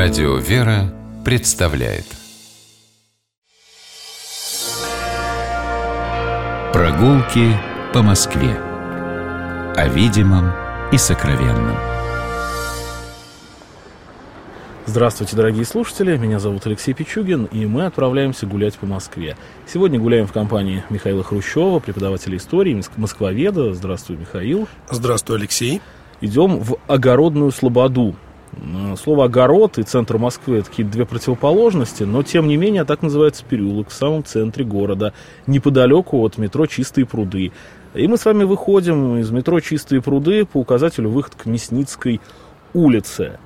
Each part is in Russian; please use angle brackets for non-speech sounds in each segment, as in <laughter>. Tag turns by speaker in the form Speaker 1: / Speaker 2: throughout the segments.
Speaker 1: Радио «Вера» представляет Прогулки по Москве О видимом и сокровенном
Speaker 2: Здравствуйте, дорогие слушатели, меня зовут Алексей Пичугин, и мы отправляемся гулять по Москве. Сегодня гуляем в компании Михаила Хрущева, преподавателя истории, москвоведа. Здравствуй, Михаил.
Speaker 3: Здравствуй, Алексей.
Speaker 2: Идем в Огородную Слободу. Э, слово «огород» и центр Москвы – это какие-то две противоположности, но, тем не менее, так называется переулок в самом центре города, неподалеку от метро «Чистые пруды». И мы с вами выходим из метро «Чистые пруды» по указателю выход к Мясницкой улице.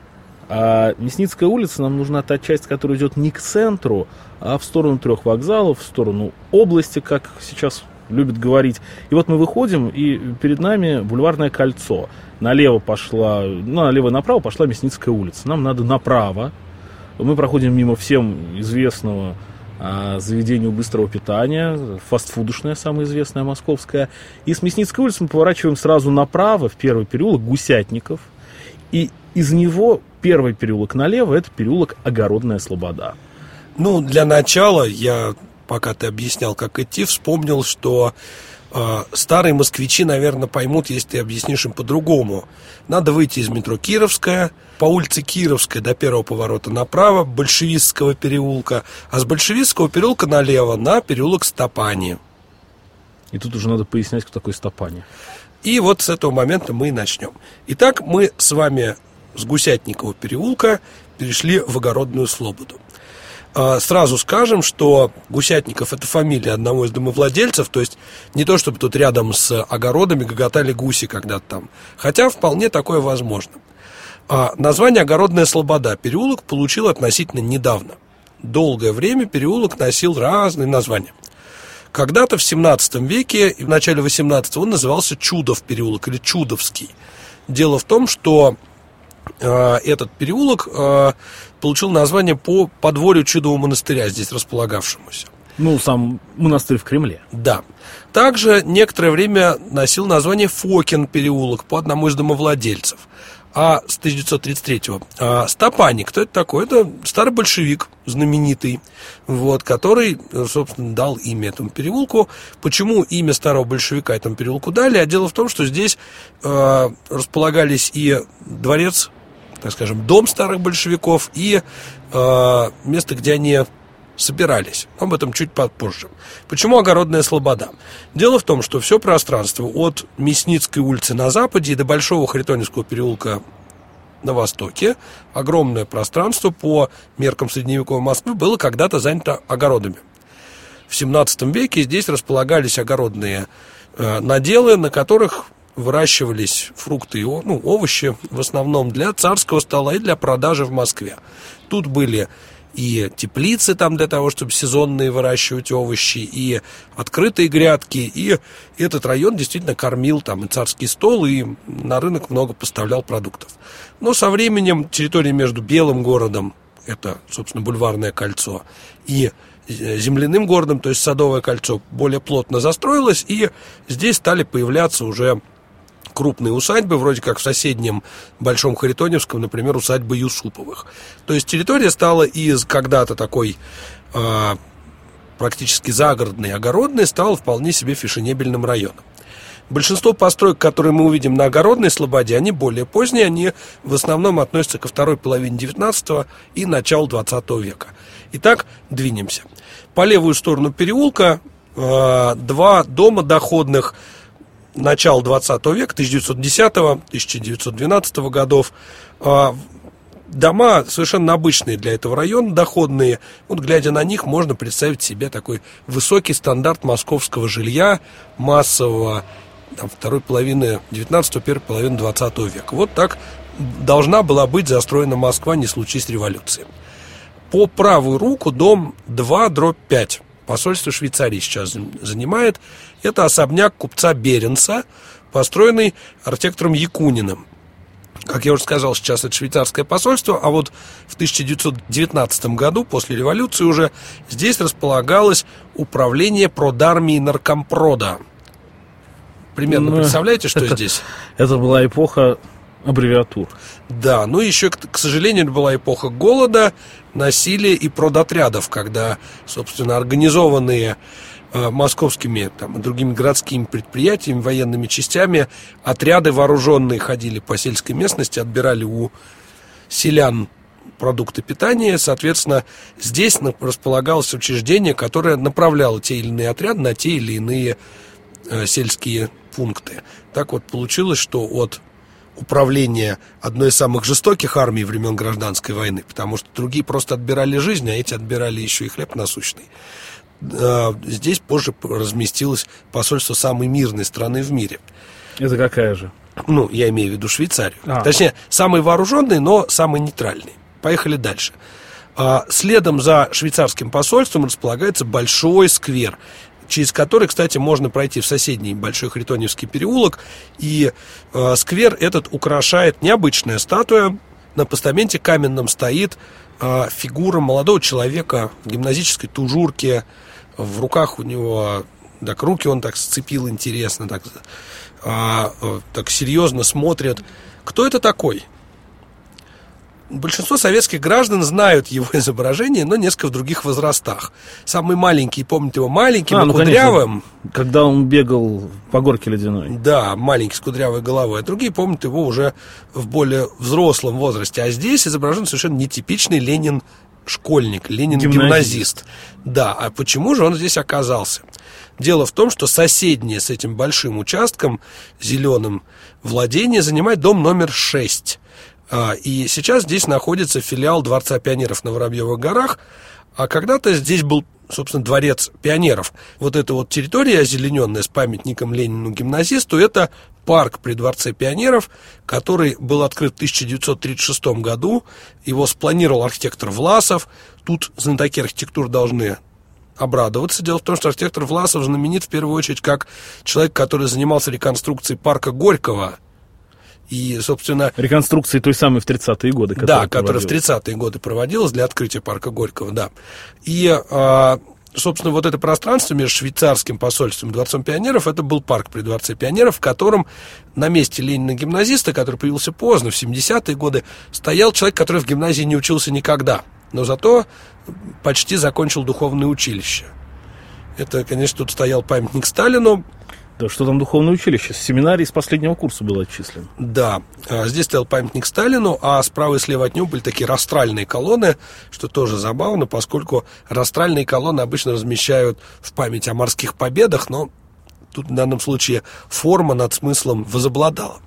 Speaker 2: А Мясницкая улица нам нужна та часть, которая идет не к центру, а в сторону трех вокзалов, в сторону области, как сейчас любят говорить. И вот мы выходим, и перед нами бульварное кольцо. Налево пошла, ну, налево и направо пошла Мясницкая улица. Нам надо направо. Мы проходим мимо всем известного а, заведению быстрого питания, фастфудушное, самое известное, московское. И с Мясницкой улицы мы поворачиваем сразу направо, в первый переулок Гусятников. И из него первый переулок налево, это переулок Огородная Слобода.
Speaker 3: Ну, для начала я пока ты объяснял, как идти, вспомнил, что э, старые москвичи, наверное, поймут, если ты объяснишь им по-другому. Надо выйти из метро Кировская, по улице Кировская до первого поворота направо, Большевистского переулка, а с Большевистского переулка налево на переулок Стопани.
Speaker 2: И тут уже надо пояснять, кто такой Стопани.
Speaker 3: И вот с этого момента мы и начнем. Итак, мы с вами с Гусятникова переулка перешли в Огородную Слободу. А, сразу скажем, что Гусятников – это фамилия одного из домовладельцев, то есть не то, чтобы тут рядом с огородами гоготали гуси когда-то там, хотя вполне такое возможно. А название «Огородная слобода» переулок получил относительно недавно. Долгое время переулок носил разные названия. Когда-то в 17 веке и в начале 18 он назывался Чудов переулок или Чудовский. Дело в том, что этот переулок э, получил название по подворью Чудового монастыря, здесь располагавшемуся.
Speaker 2: Ну, сам монастырь в Кремле.
Speaker 3: Да. Также некоторое время носил название Фокин переулок по одному из домовладельцев. А с 1933-го. А Стопани, кто это такой? Это старый большевик, знаменитый, вот, который, собственно, дал имя этому переулку. Почему имя старого большевика этому переулку дали? А дело в том, что здесь э, располагались и дворец так скажем, дом старых большевиков и э, место, где они собирались. Об этом чуть попозже. Почему огородная слобода? Дело в том, что все пространство от Мясницкой улицы на западе и до Большого Харитоневского переулка на востоке, огромное пространство по меркам средневековой Москвы было когда-то занято огородами. В 17 веке здесь располагались огородные э, наделы, на которых выращивались фрукты и ну, овощи в основном для царского стола и для продажи в Москве. Тут были и теплицы там для того, чтобы сезонные выращивать овощи, и открытые грядки, и этот район действительно кормил там и царский стол, и на рынок много поставлял продуктов. Но со временем территория между Белым городом, это, собственно, бульварное кольцо, и земляным городом, то есть Садовое кольцо, более плотно застроилась, и здесь стали появляться уже крупные усадьбы, вроде как в соседнем Большом Харитоневском, например, усадьба Юсуповых. То есть территория стала из когда-то такой э, практически загородной, огородной, стала вполне себе фешенебельным районом. Большинство построек, которые мы увидим на Огородной Слободе, они более поздние, они в основном относятся ко второй половине 19 и началу 20 века. Итак, двинемся. По левую сторону переулка э, два дома доходных – начала 20 века, 1910-1912 годов. А, дома совершенно обычные для этого района, доходные. Вот глядя на них, можно представить себе такой высокий стандарт московского жилья, массового, там, второй половины 19-го, первой половины 20 века. Вот так должна была быть застроена Москва, не случись революции. По правую руку дом 2, дробь 5 посольство Швейцарии сейчас занимает. Это особняк купца Беренса, построенный архитектором Якуниным. Как я уже сказал, сейчас это швейцарское посольство, а вот в 1919 году, после революции уже, здесь располагалось управление продармии наркомпрода. Примерно ну, представляете, что
Speaker 2: это,
Speaker 3: здесь?
Speaker 2: Это была эпоха аббревиатур.
Speaker 3: Да, ну еще, к, сожалению, это была эпоха голода, насилия и продотрядов, когда, собственно, организованные московскими там, другими городскими предприятиями, военными частями, отряды вооруженные ходили по сельской местности, отбирали у селян продукты питания. Соответственно, здесь располагалось учреждение, которое направляло те или иные отряды на те или иные э, сельские пункты. Так вот получилось, что от управления одной из самых жестоких армий времен гражданской войны, потому что другие просто отбирали жизнь, а эти отбирали еще и хлеб насущный. Здесь позже разместилось посольство самой мирной страны в мире.
Speaker 2: Это какая же?
Speaker 3: Ну, я имею в виду Швейцарию. А. Точнее, самый вооруженный, но самый нейтральный. Поехали дальше. А, следом за швейцарским посольством располагается большой сквер, через который, кстати, можно пройти в соседний Большой Харитоневский переулок. И э, сквер этот украшает необычная статуя. На постаменте каменном стоит э, фигура молодого человека в гимназической тужурке. В руках у него так руки он так сцепил интересно, так, а, так серьезно смотрит. Кто это такой? Большинство советских граждан знают его <laughs> изображение, но несколько в других возрастах. Самый маленький, помнит его маленьким а, ну, кудрявым.
Speaker 2: Конечно, когда он бегал по горке ледяной.
Speaker 3: Да, маленький с кудрявой головой. А другие помнят его уже в более взрослом возрасте. А здесь изображен совершенно нетипичный Ленин школьник, Ленин гимназист. гимназист. Да, а почему же он здесь оказался? Дело в том, что соседнее с этим большим участком, зеленым, владение занимает дом номер 6. А, и сейчас здесь находится филиал Дворца пионеров на Воробьевых горах, а когда-то здесь был, собственно, дворец пионеров. Вот эта вот территория, озелененная с памятником Ленину-гимназисту, это парк при Дворце пионеров, который был открыт в 1936 году. Его спланировал архитектор Власов. Тут знатоки архитектуры должны обрадоваться. Дело в том, что архитектор Власов знаменит в первую очередь как человек, который занимался реконструкцией парка Горького – и, собственно...
Speaker 2: Реконструкции той самой в 30-е годы.
Speaker 3: Да, которая в 30-е годы проводилась для открытия парка Горького, да. И, а, собственно, вот это пространство между швейцарским посольством и Дворцом пионеров, это был парк при Дворце пионеров, в котором на месте Ленина-гимназиста, который появился поздно, в 70-е годы, стоял человек, который в гимназии не учился никогда, но зато почти закончил духовное училище. Это, конечно, тут стоял памятник Сталину,
Speaker 2: что там духовное училище? Семинарий с последнего курса был отчислен.
Speaker 3: Да, а, здесь стоял памятник Сталину, а справа и слева от него были такие растральные колонны, что тоже забавно, поскольку растральные колонны обычно размещают в память о морских победах, но тут в данном случае форма над смыслом возобладала.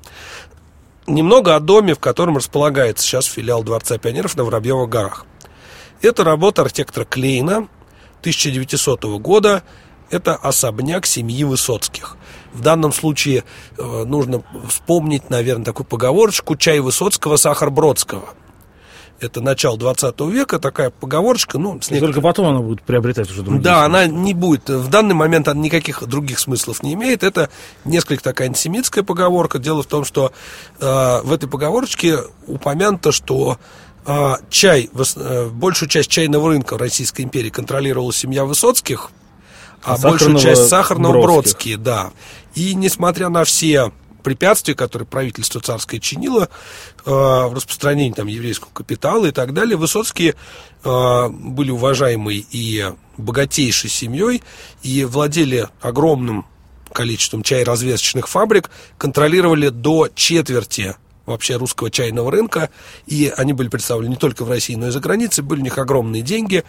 Speaker 3: Немного о доме, в котором располагается сейчас филиал Дворца пионеров на Воробьевых горах. Это работа архитектора Клейна 1900 года, это особняк семьи Высоцких. В данном случае э, нужно вспомнить, наверное, такую поговорочку «Чай Высоцкого, сахар Бродского». Это начало 20 века, такая поговорочка. Ну,
Speaker 2: с некоторых... Только потом она будет приобретать уже другие
Speaker 3: Да, смыслы. она не будет. В данный момент она никаких других смыслов не имеет. Это несколько такая антисемитская поговорка. Дело в том, что э, в этой поговорочке упомянуто, что э, чай, э, большую часть чайного рынка Российской империи контролировала семья Высоцких – а большую часть сахарного Бродские, да. И несмотря на все препятствия, которые правительство царское чинило э, в распространении там, еврейского капитала и так далее, Высоцкие э, были уважаемой и богатейшей семьей и владели огромным количеством чай-развесочных фабрик, контролировали до четверти вообще русского чайного рынка, и они были представлены не только в России, но и за границей, были у них огромные деньги,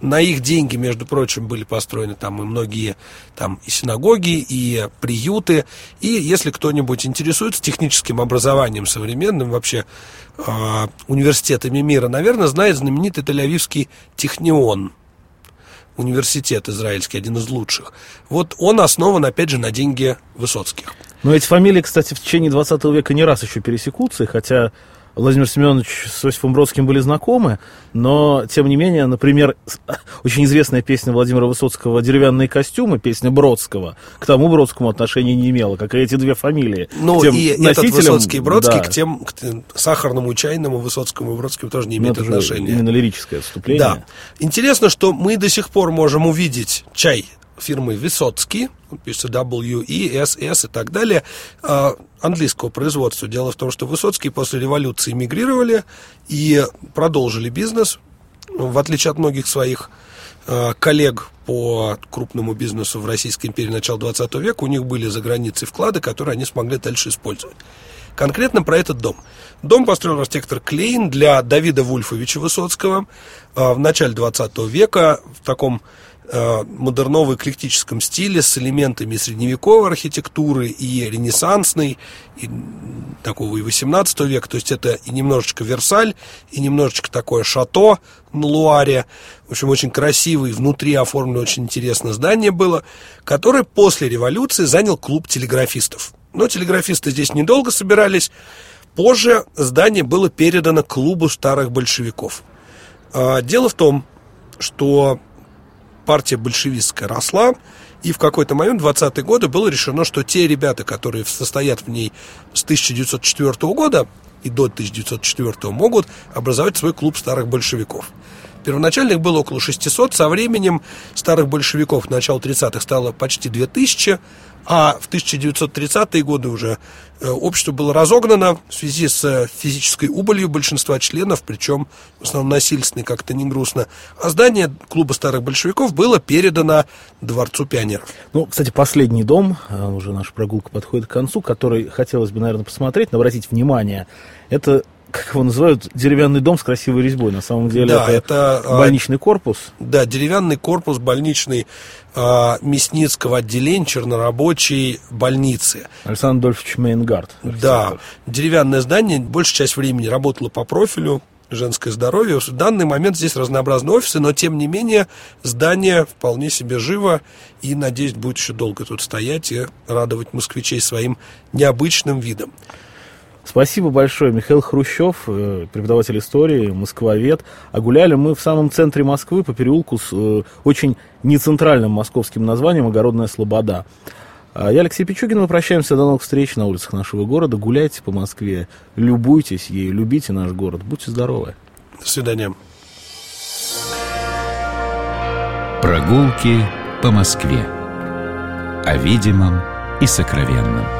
Speaker 3: на их деньги, между прочим, были построены там и многие там и синагоги, и приюты. И если кто-нибудь интересуется техническим образованием современным, вообще э, университетами мира, наверное, знает знаменитый Тель-Авивский технион университет израильский, один из лучших. Вот он основан, опять же, на деньги Высоцких.
Speaker 2: Но эти фамилии, кстати, в течение 20 века не раз еще пересекутся, хотя Владимир Семенович с Осипом Бродским были знакомы, но, тем не менее, например, <laughs> очень известная песня Владимира Высоцкого «Деревянные костюмы», песня Бродского, к тому Бродскому отношения не имела, как и эти две фамилии.
Speaker 3: Ну, тем и носителям, этот Высоцкий и Бродский да. к тем к сахарному, чайному, Высоцкому и Бродскому тоже не имеют ну, отношения.
Speaker 2: именно лирическое отступление.
Speaker 3: Да. Интересно, что мы до сих пор можем увидеть чай фирмой Высоцкий, пишется W, E, S, S и так далее, а, английского производства. Дело в том, что Высоцкие после революции мигрировали и продолжили бизнес, в отличие от многих своих а, коллег по крупному бизнесу в Российской империи начала 20 века, у них были за границей вклады, которые они смогли дальше использовать. Конкретно про этот дом. Дом построил архитектор Клейн для Давида Вульфовича Высоцкого в начале 20 века в таком модерново-эклектическом стиле с элементами средневековой архитектуры и ренессансной, и такого и 18 века. То есть это и немножечко Версаль, и немножечко такое шато на Луаре. В общем, очень красивый, внутри оформлено очень интересное здание было, которое после революции занял клуб телеграфистов. Но телеграфисты здесь недолго собирались. Позже здание было передано клубу старых большевиков. А, дело в том, что партия большевистская росла, и в какой-то момент, в 20-е годы, было решено, что те ребята, которые состоят в ней с 1904 года и до 1904 могут образовать свой клуб старых большевиков. Первоначально их было около 600, со временем старых большевиков начала 30-х стало почти 2000, а в 1930-е годы уже э, общество было разогнано в связи с э, физической убылью большинства членов, причем в основном насильственной, как-то не грустно. А здание клуба старых большевиков было передано Дворцу пионеров.
Speaker 2: Ну, кстати, последний дом, э, уже наша прогулка подходит к концу, который хотелось бы, наверное, посмотреть, обратить внимание, это как его называют, деревянный дом с красивой резьбой. На самом деле да, это, это а, больничный корпус.
Speaker 3: Да, деревянный корпус больничный а, Мясницкого отделения чернорабочей больницы.
Speaker 2: Александр Адольфович Мейнгард.
Speaker 3: Да, деревянное здание, большая часть времени работало по профилю, женское здоровье. В данный момент здесь разнообразные офисы, но тем не менее здание вполне себе живо и, надеюсь, будет еще долго тут стоять и радовать москвичей своим необычным видом.
Speaker 2: Спасибо большое, Михаил Хрущев, э, преподаватель истории, москвовед. А гуляли мы в самом центре Москвы по переулку с э, очень нецентральным московским названием «Огородная Слобода». А я Алексей Пичугин, мы прощаемся, до новых встреч на улицах нашего города. Гуляйте по Москве, любуйтесь ею, любите наш город. Будьте здоровы.
Speaker 3: До свидания.
Speaker 1: Прогулки по Москве. О видимом и сокровенном.